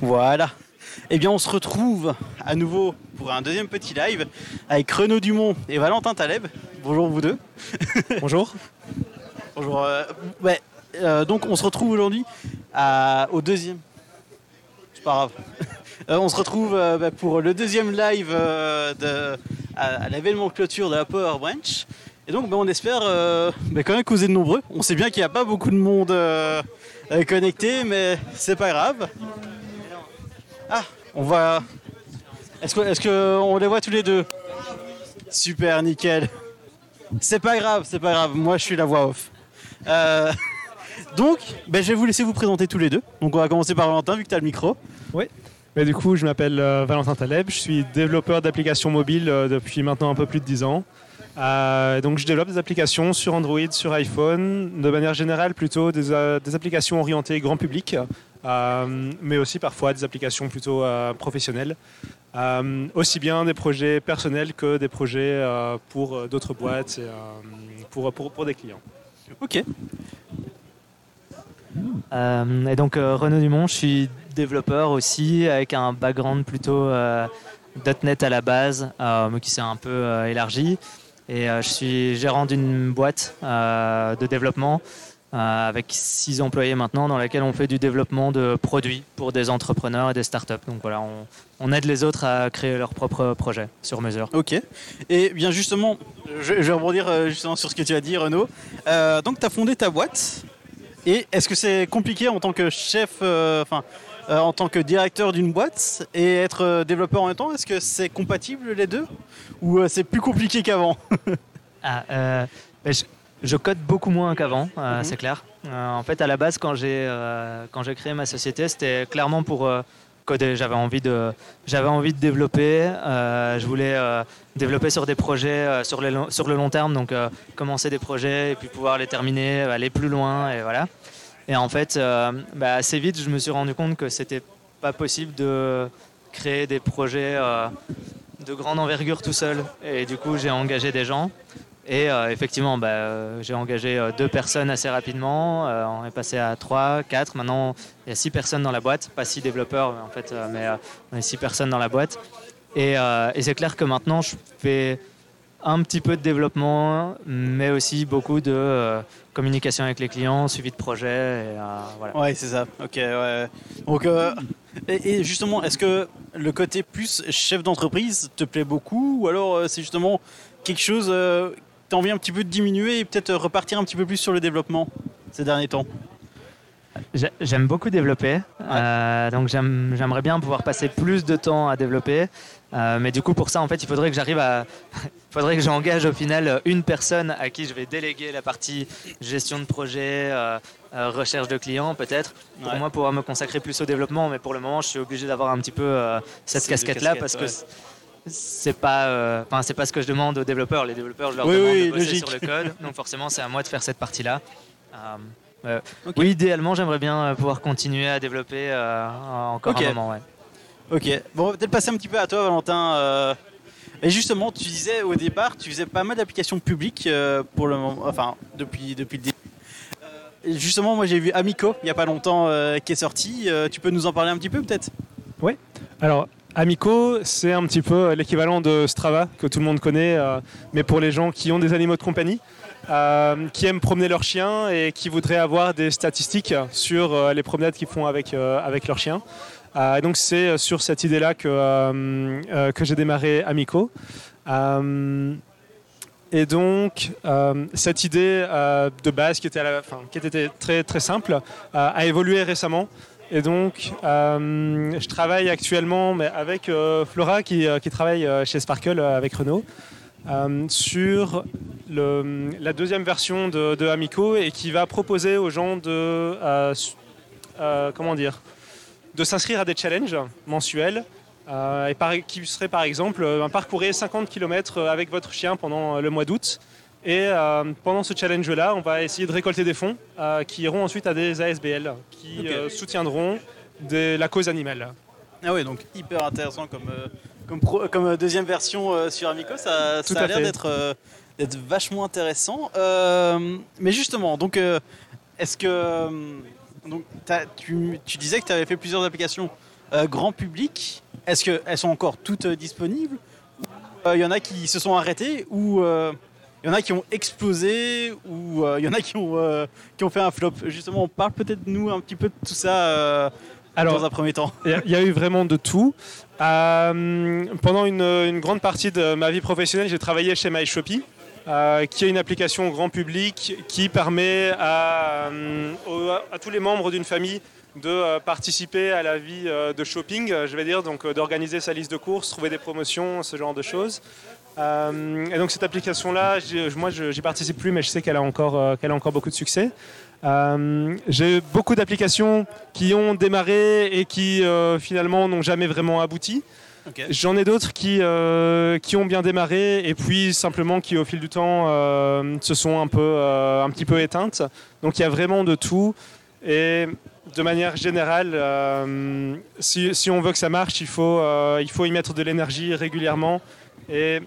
Voilà. Eh bien, on se retrouve à nouveau pour un deuxième petit live avec Renaud Dumont et Valentin Taleb. Bonjour vous deux. Bonjour. Bonjour. euh, ouais, euh, donc, on se retrouve aujourd'hui au deuxième. C'est pas grave. Euh, on se retrouve bah, pour le deuxième live de, à, à l'événement clôture de la Power Branch. Et donc, bah, on espère euh, bah, quand même que vous êtes nombreux. On sait bien qu'il n'y a pas beaucoup de monde euh, connecté, mais c'est pas grave. Ah, on va. Est-ce que, est-ce que on les voit tous les deux? Super, nickel. C'est pas grave, c'est pas grave. Moi, je suis la voix off. Euh, donc, ben, je vais vous laisser vous présenter tous les deux. Donc, on va commencer par Valentin, vu que tu as le micro. Mais du coup, je m'appelle Valentin Taleb, je suis développeur d'applications mobiles depuis maintenant un peu plus de 10 ans. Euh, donc je développe des applications sur Android, sur iPhone, de manière générale plutôt des, euh, applications orientées grand public, euh, mais aussi parfois des applications plutôt professionnelles. Aussi bien des projets personnels que des projets pour d'autres boîtes pour, des clients. Ok. Et donc Renaud Dumont, je suis développeur aussi avec un background plutôt euh, .NET à la base, mais qui s'est un peu élargi. Et euh, je suis gérant d'une boîte euh, de développement euh, avec six employés maintenant, dans laquelle on fait du développement de produits pour des entrepreneurs et des startups. Donc voilà, on, aide les autres à créer leurs propres projets sur mesure. Ok. Et bien justement, je, vais rebondir justement sur ce que tu as dit, Renaud. Donc, tu as fondé ta boîte. Et est-ce que c'est compliqué en tant que chef, enfin, en tant que directeur d'une boîte et être euh, développeur en même temps Est-ce que c'est compatible les deux? Ou euh, c'est plus compliqué qu'avant? Ah, euh, ben, je, je code beaucoup moins qu'avant, euh, Mhm. c'est clair. Euh, en fait, à la base, quand j'ai euh, quand j'ai créé ma société, c'était clairement pour euh, coder. J'avais envie de j'avais envie de développer. euh, je voulais euh, développer sur des projets euh, sur, les long- sur le long terme, donc euh, commencer des projets et puis pouvoir les terminer, aller plus loin et voilà. Et en fait, euh, bah, assez vite, je me suis rendu compte que c'était pas possible de créer des projets euh, de grande envergure tout seul. Et du coup, j'ai engagé des gens. Et euh, effectivement, bah, j'ai engagé deux personnes assez rapidement. On est passé à trois, quatre. Maintenant, il y a six personnes dans la boîte. Pas six développeurs, en fait, mais on est six personnes dans la boîte. Et, et c'est clair que maintenant, je fais un petit peu de développement, mais aussi beaucoup de euh, communication avec les clients, suivi de projet. Et, euh. Ouais, c'est ça. Ok, ouais. Donc, euh, et, et justement, est-ce que le côté plus chef d'entreprise te plaît beaucoup Ou alors c'est justement quelque chose que tu as envie un petit peu de diminuer et peut-être repartir un petit peu plus sur le développement ces derniers temps? J'aime beaucoup développer, euh, donc j'aime- j'aimerais bien pouvoir passer plus de temps à développer. Euh, mais du coup, pour ça, en fait, il faudrait que j'arrive à, il faudrait que j'engage au final une personne à qui je vais déléguer la partie gestion de projet, euh, recherche de clients, peut-être, pour Ouais. moi pouvoir me consacrer plus au développement. Mais pour le moment, je suis obligé d'avoir un petit peu cette casquette-là parce ouais. que c'est pas, euh, enfin, c'est pas ce que je demande aux développeurs. Les développeurs, je leur Oui, demande oui, de bosser logique. sur le code, donc forcément, c'est à moi de faire cette partie-là. Euh, euh. Oui, idéalement, j'aimerais bien euh, pouvoir continuer à développer euh, encore Ok. un moment. Ouais. Ok, bon, on va peut-être passer un petit peu à toi, Valentin. euh, Et justement, tu disais au départ, tu faisais pas mal d'applications publiques euh, pour le moment, enfin, depuis, depuis le début. Euh, justement, moi j'ai vu Amico il y a pas longtemps euh, qui est sorti. Euh, tu peux nous en parler un petit peu peut-être? Alors, Amico, c'est un petit peu l'équivalent de Strava, que tout le monde connaît, euh, mais pour les gens qui ont des animaux de compagnie, euh, qui aiment promener leurs chiens et qui voudraient avoir des statistiques sur euh, les promenades qu'ils font avec, euh, avec leurs chiens. Et donc, c'est sur cette idée-là que, que j'ai démarré Amico. Et donc, cette idée de base, qui était, qui était très, très simple, a évolué récemment. Et donc, je travaille actuellement mais avec Flora qui, qui travaille chez Sparkle avec Renault euh, sur le- la deuxième version de, de Amico et qui va proposer aux gens de, euh, euh, comment dire, de s'inscrire à des challenges mensuels et par- qui serait par exemple parcourir 50 km avec votre chien pendant le mois d'août. Et pendant ce challenge-là, on va essayer de récolter des fonds qui iront ensuite à des ASBL qui soutiendront des- la cause animale. Ah ouais, donc hyper intéressant comme, comme, pro- comme euh, deuxième version euh, sur Amico. Ça, ça a l'air d'être euh, d'être vachement intéressant. Euh, mais justement, donc, est-ce que. Donc, tu, disais que tu avais fait plusieurs applications grand public. Est-ce qu'elles sont encore toutes disponibles? Il y en a qui se sont arrêtées ou il y en a qui ont explosé ou il y en a qui ont, qui ont fait un flop Justement, on parle peut-être nous un petit peu de tout ça Alors, dans un premier temps. Il y, a eu vraiment de tout. pendant une, une, grande partie de ma vie professionnelle, j'ai travaillé chez MyShopee. Euh, qui est une application grand public qui permet à, euh, à tous les membres d'une famille de euh, participer à la vie de shopping, je vais dire, donc d'organiser sa liste de courses, trouver des promotions, ce genre de choses. et donc cette application-là, moi j'y participe plus, mais je sais qu'elle a, encore, qu'elle a encore beaucoup de succès. J'ai beaucoup d'applications qui ont démarré et qui finalement n'ont jamais vraiment abouti. J'en ai d'autres qui, euh, qui ont bien démarré et puis simplement qui au fil du temps euh, se sont un, peu, euh, un petit peu éteintes. Donc il y a vraiment de tout. Et de manière générale, si, si, on veut que ça marche, il faut, il faut y mettre de l'énergie régulièrement. Et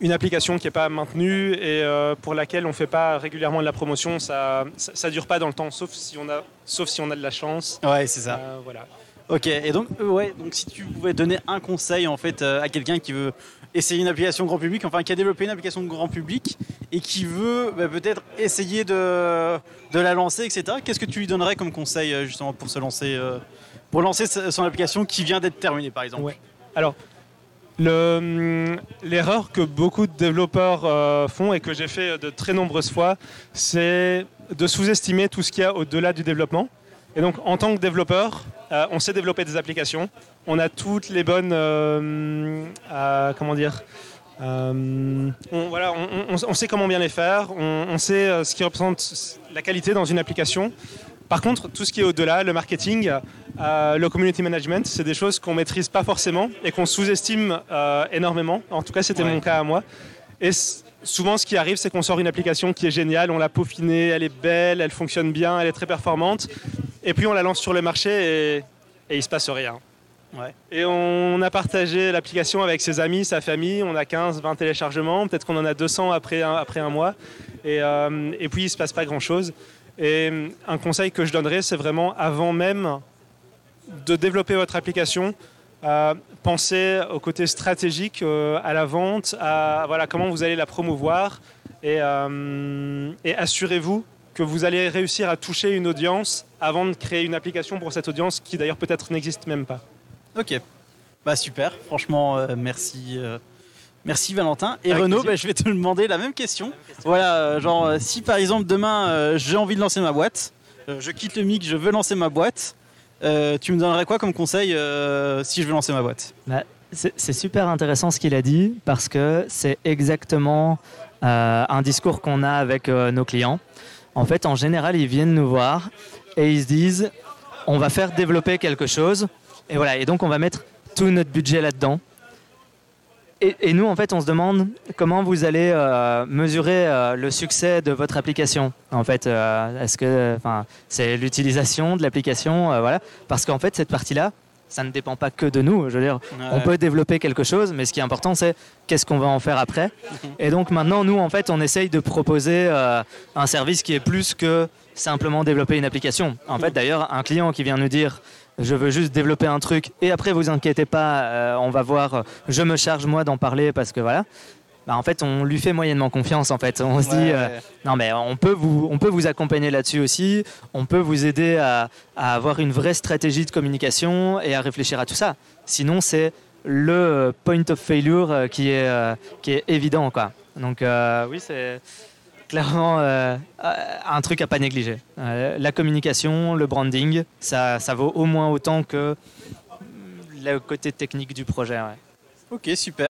une application qui n'est pas maintenue et pour laquelle on ne fait pas régulièrement de la promotion, ça ne dure pas dans le temps, sauf si on a, sauf si on a de la chance. Ouais, c'est ça. voilà. Ok, et donc, euh, ouais, donc si tu pouvais donner un conseil en fait euh, à quelqu'un qui veut essayer une application grand public, enfin qui a développé une application de grand public et qui veut bah, peut-être essayer de, de, la lancer, etc. Qu'est-ce que tu lui donnerais comme conseil euh, justement pour se lancer, pour lancer son application qui vient d'être terminée par exemple? Ouais. Alors, hum, l'erreur que beaucoup de développeurs font et que j'ai fait de très nombreuses fois, c'est de sous-estimer tout ce qu'il y a au-delà du développement. Et donc, en tant que développeur, euh, on sait développer des applications. On a toutes les bonnes, euh, euh, comment dire, on, voilà, on, sait comment bien les faire. On, sait ce qui représente la qualité dans une application. Par contre, tout ce qui est au-delà, le marketing, le community management, c'est des choses qu'on maîtrise pas forcément et qu'on sous-estime énormément. En tout cas, c'était mon cas à moi. Et souvent, ce qui arrive, c'est qu'on sort une application qui est géniale, on l'a peaufinée, elle est belle, elle fonctionne bien, elle est très performante. Et puis on la lance sur le marché et, et il se passe rien. Et on a partagé l'application avec ses amis, sa famille. On a 15, 20 téléchargements. Peut-être qu'on en a 200 après un, après un mois. Et, euh, et puis il ne se passe pas grand-chose. Et un conseil que je donnerais, c'est vraiment avant même de développer votre application, euh, pensez au côté stratégique, euh, à la vente, à voilà, comment vous allez la promouvoir. Et, et assurez-vous que vous allez réussir à toucher une audience avant de créer une application pour cette audience qui d'ailleurs peut-être n'existe même pas. Ok, bah super, franchement euh, merci. Euh, merci Valentin. Et Renaud, bah, je vais te demander la même question. Voilà, euh, genre si par exemple demain j'ai envie de lancer ma boîte, je quitte le mic, je veux lancer ma boîte, tu me donnerais quoi comme conseil si je veux lancer ma boîte? Bah, C'est super intéressant ce qu'il a dit parce que c'est exactement un discours qu'on a avec nos clients. En fait, en général, ils viennent nous voir et ils se disent on va faire développer quelque chose. Et voilà, et donc on va mettre tout notre budget là-dedans. Et, nous, en fait, on se demande comment vous allez euh, mesurer euh, le succès de votre application. En fait, euh, est-ce que, enfin, c'est l'utilisation de l'application, voilà, parce qu'en fait, cette partie-là, ça ne dépend pas que de nous. Je veux dire, on peut développer quelque chose, mais ce qui est important, c'est qu'est-ce qu'on va en faire après. Et donc maintenant, nous, en fait, on essaye de proposer euh, un service qui est plus que simplement développer une application. En fait, d'ailleurs, un client qui vient nous dire je veux juste développer un truc et après vous inquiétez pas, euh, on va voir, je me charge moi d'en parler parce que voilà. Bah, en fait, on lui fait moyennement confiance. En fait, on se dit, euh, non mais on peut vous, on peut vous accompagner là-dessus aussi. On peut vous aider à, avoir une vraie stratégie de communication et à réfléchir à tout ça. Sinon, c'est le point of failure euh, qui est, euh, qui est évident, quoi. Donc oui, c'est clairement un truc à pas négliger. la communication, le branding, ça, ça vaut au moins autant que le côté technique du projet. Ok, super.